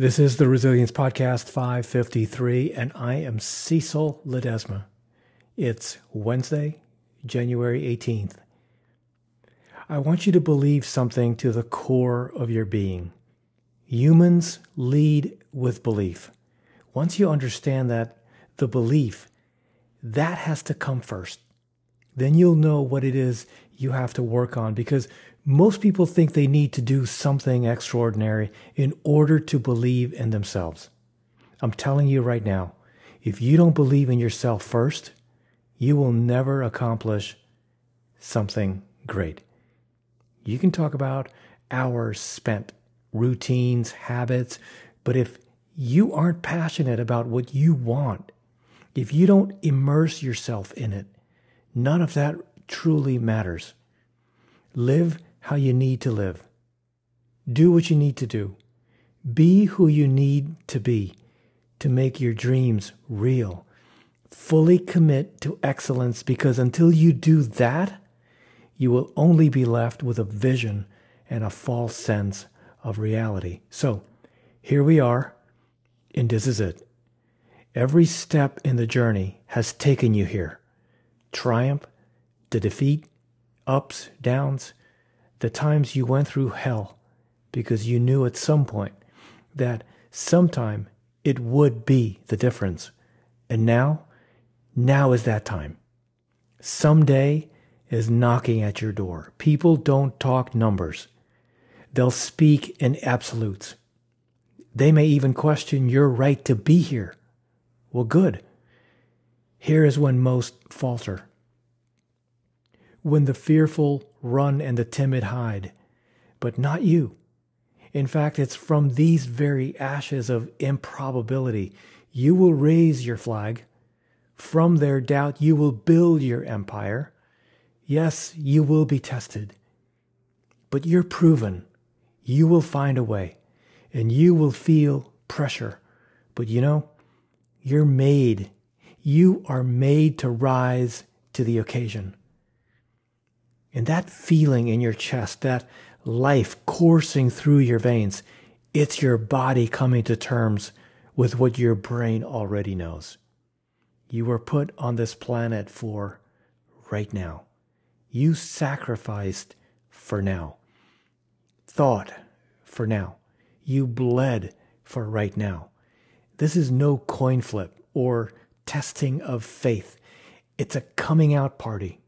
This is the Resilience Podcast 553, and I am Cecil Ledesma. It's Wednesday, January 18th. I want you to believe something to the core of your being. Humans lead with belief. Once you understand that the belief, that has to come first. Then you'll know what it is you have to work on because most people think they need to do something extraordinary in order to believe in themselves. I'm telling you right now, if you don't believe in yourself first, you will never accomplish something great. You can talk about hours spent, routines, habits, but if you aren't passionate about what you want, if you don't immerse yourself in it, none of that truly matters. Live how you need to live. Do what you need to do. Be who you need to be to make your dreams real. Fully commit to excellence because until you do that, you will only be left with a vision and a false sense of reality. So here we are, and this is it. Every step in the journey has taken you here. Triumph, the defeat, ups, downs, the times you went through hell because you knew at some point that sometime it would be the difference. And now, now is that time. Someday is knocking at your door. People don't talk numbers. They'll speak in absolutes. They may even question your right to be here. Well, good. Here is when most falter when the fearful run and the timid hide, but not you. In fact, it's from these very ashes of improbability you will raise your flag. From their doubt, you will build your empire. Yes, you will be tested, but you're proven. You will find a way, and you will feel pressure. But you know, you're made. You are made to rise to the occasion. And that feeling in your chest, that life coursing through your veins, it's your body coming to terms with what your brain already knows. You were put on this planet for right now. You sacrificed for now. Thought for now. You bled for right now. This is no coin flip or testing of faith. It's a coming out party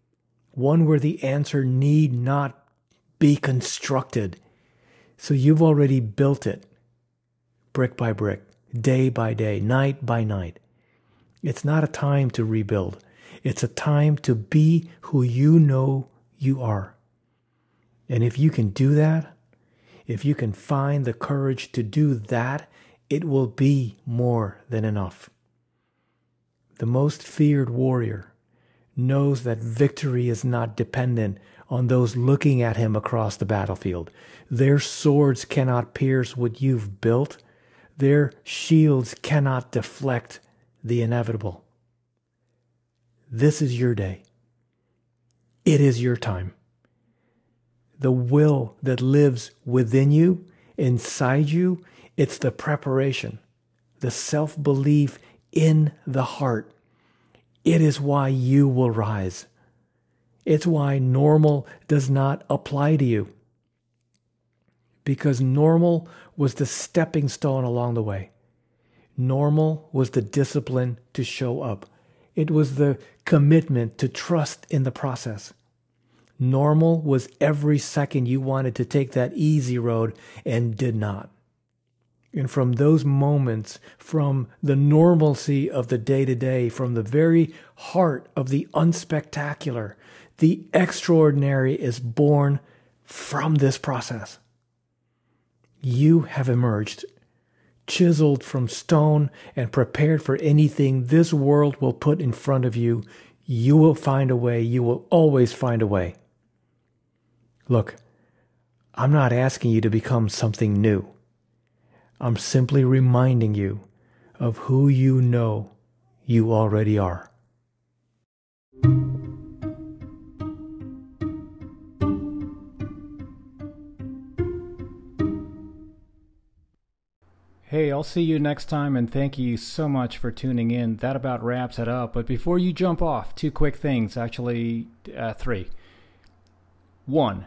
one where the answer need not be constructed. So you've already built it brick by brick, day by day, night by night. It's not a time to rebuild. It's a time to be who you know you are. And if you can do that, if you can find the courage to do that, it will be more than enough. The most feared warrior knows that victory is not dependent on those looking at him across the battlefield. Their swords cannot pierce what you've built. Their shields cannot deflect the inevitable. This is your day. It is your time. The will that lives within you, inside you, it's the preparation, the self belief in the heart it is why you will rise. It's why normal does not apply to you. Because normal was the stepping stone along the way. Normal was the discipline to show up. It was the commitment to trust in the process. Normal was every second you wanted to take that easy road and did not. And from those moments, from the normalcy of the day to day, from the very heart of the unspectacular, the extraordinary is born from this process. You have emerged, chiseled from stone and prepared for anything this world will put in front of you. You will find a way. You will always find a way. Look, I'm not asking you to become something new. I'm simply reminding you of who you know you already are. Hey, I'll see you next time, and thank you so much for tuning in. That about wraps it up. But before you jump off, two quick things actually, uh, three. One,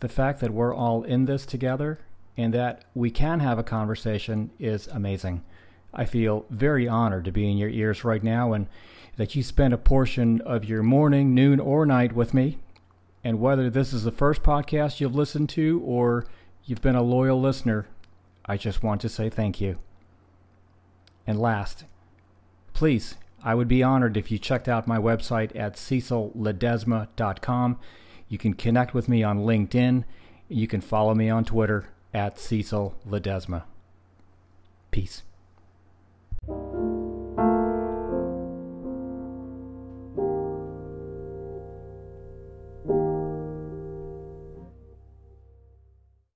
The fact that we're all in this together and that we can have a conversation is amazing. I feel very honored to be in your ears right now and that you spend a portion of your morning, noon, or night with me. And whether this is the first podcast you've listened to or you've been a loyal listener, I just want to say thank you. And last, please, I would be honored if you checked out my website at cecilledesma.com. You can connect with me on LinkedIn. You can follow me on Twitter at Cecil Ledesma. Peace.